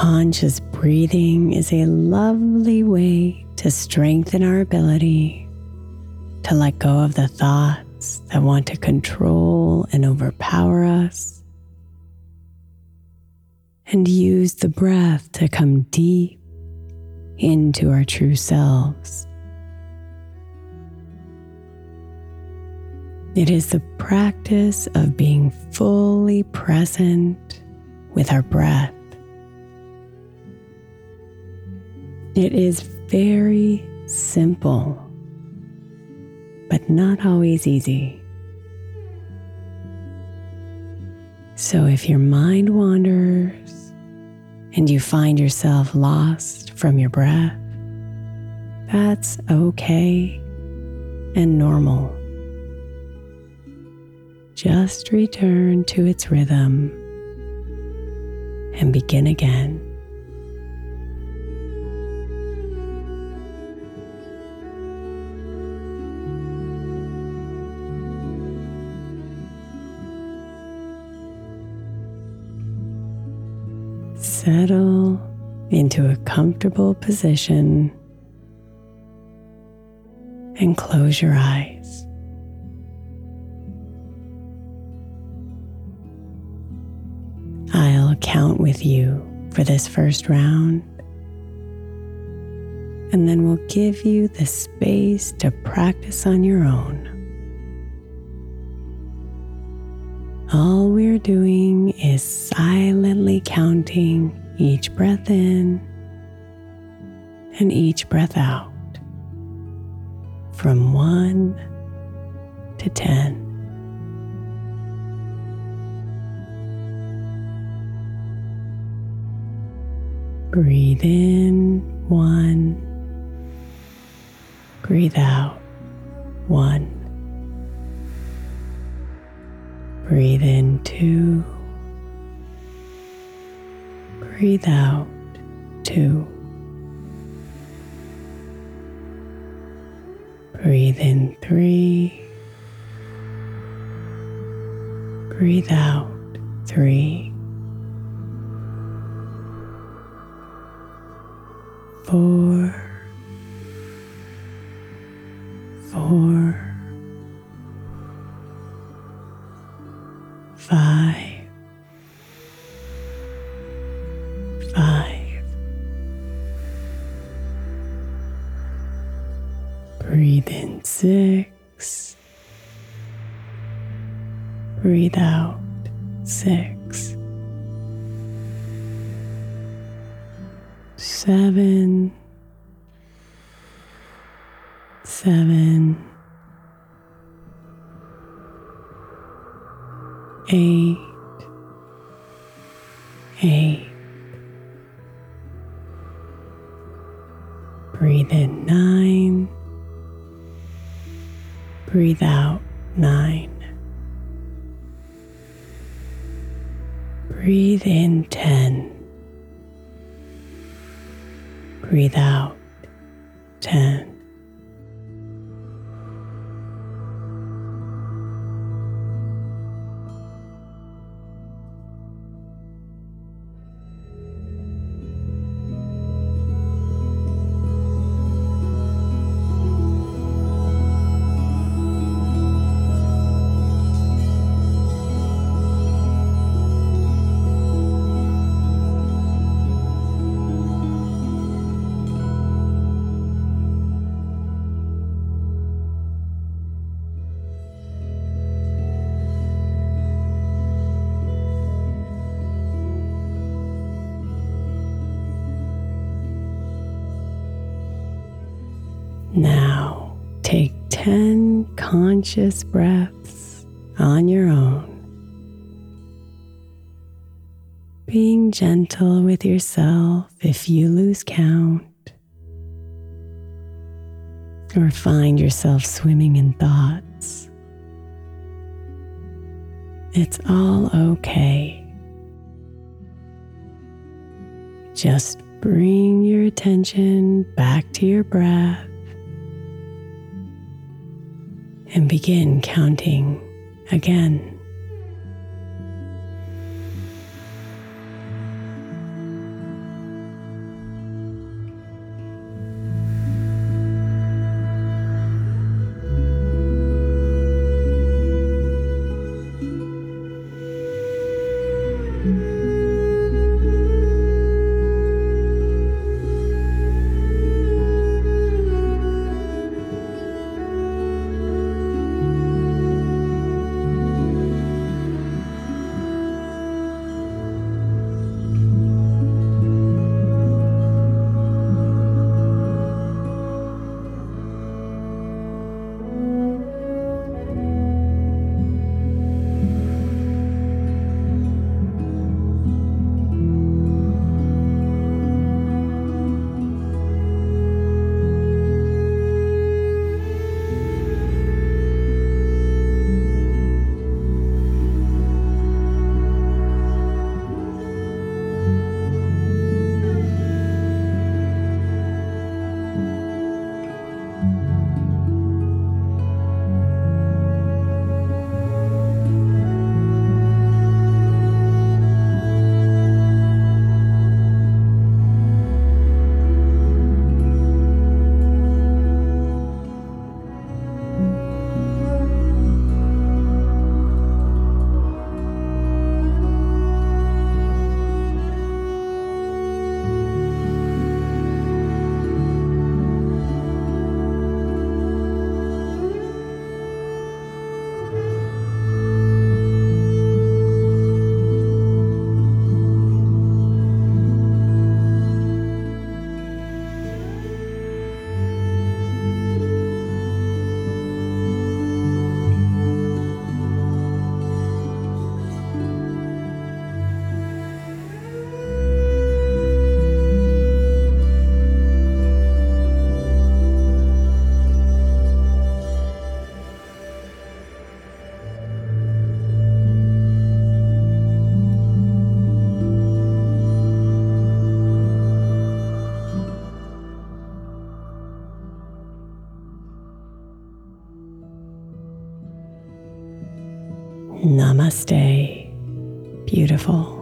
Conscious breathing is a lovely way to strengthen our ability to let go of the thoughts that want to control and overpower us, and use the breath to come deep into our true selves. It is the practice of being fully present with our breath. It is very simple, but not always easy. So if your mind wanders and you find yourself lost from your breath, that's okay and normal. Just return to its rhythm and begin again. Settle into a comfortable position and close your eyes. I'll count with you for this first round, and then we'll give you the space to practice on your own. All we're doing is silently counting each breath in and each breath out from one to ten. Breathe in one, breathe out one. Breathe in two, breathe out two. Breathe in three. Breathe out three. Four. Breathe in six. Breathe out six. Seven. Seven. Eight. Eight. Breathe in nine. Breathe out nine. Breathe in 10. Breathe out Now take 10 conscious breaths on your own. Being gentle with yourself if you lose count or find yourself swimming in thoughts. It's all okay. Just bring your attention back to your breath and begin counting again. Namaste, beautiful.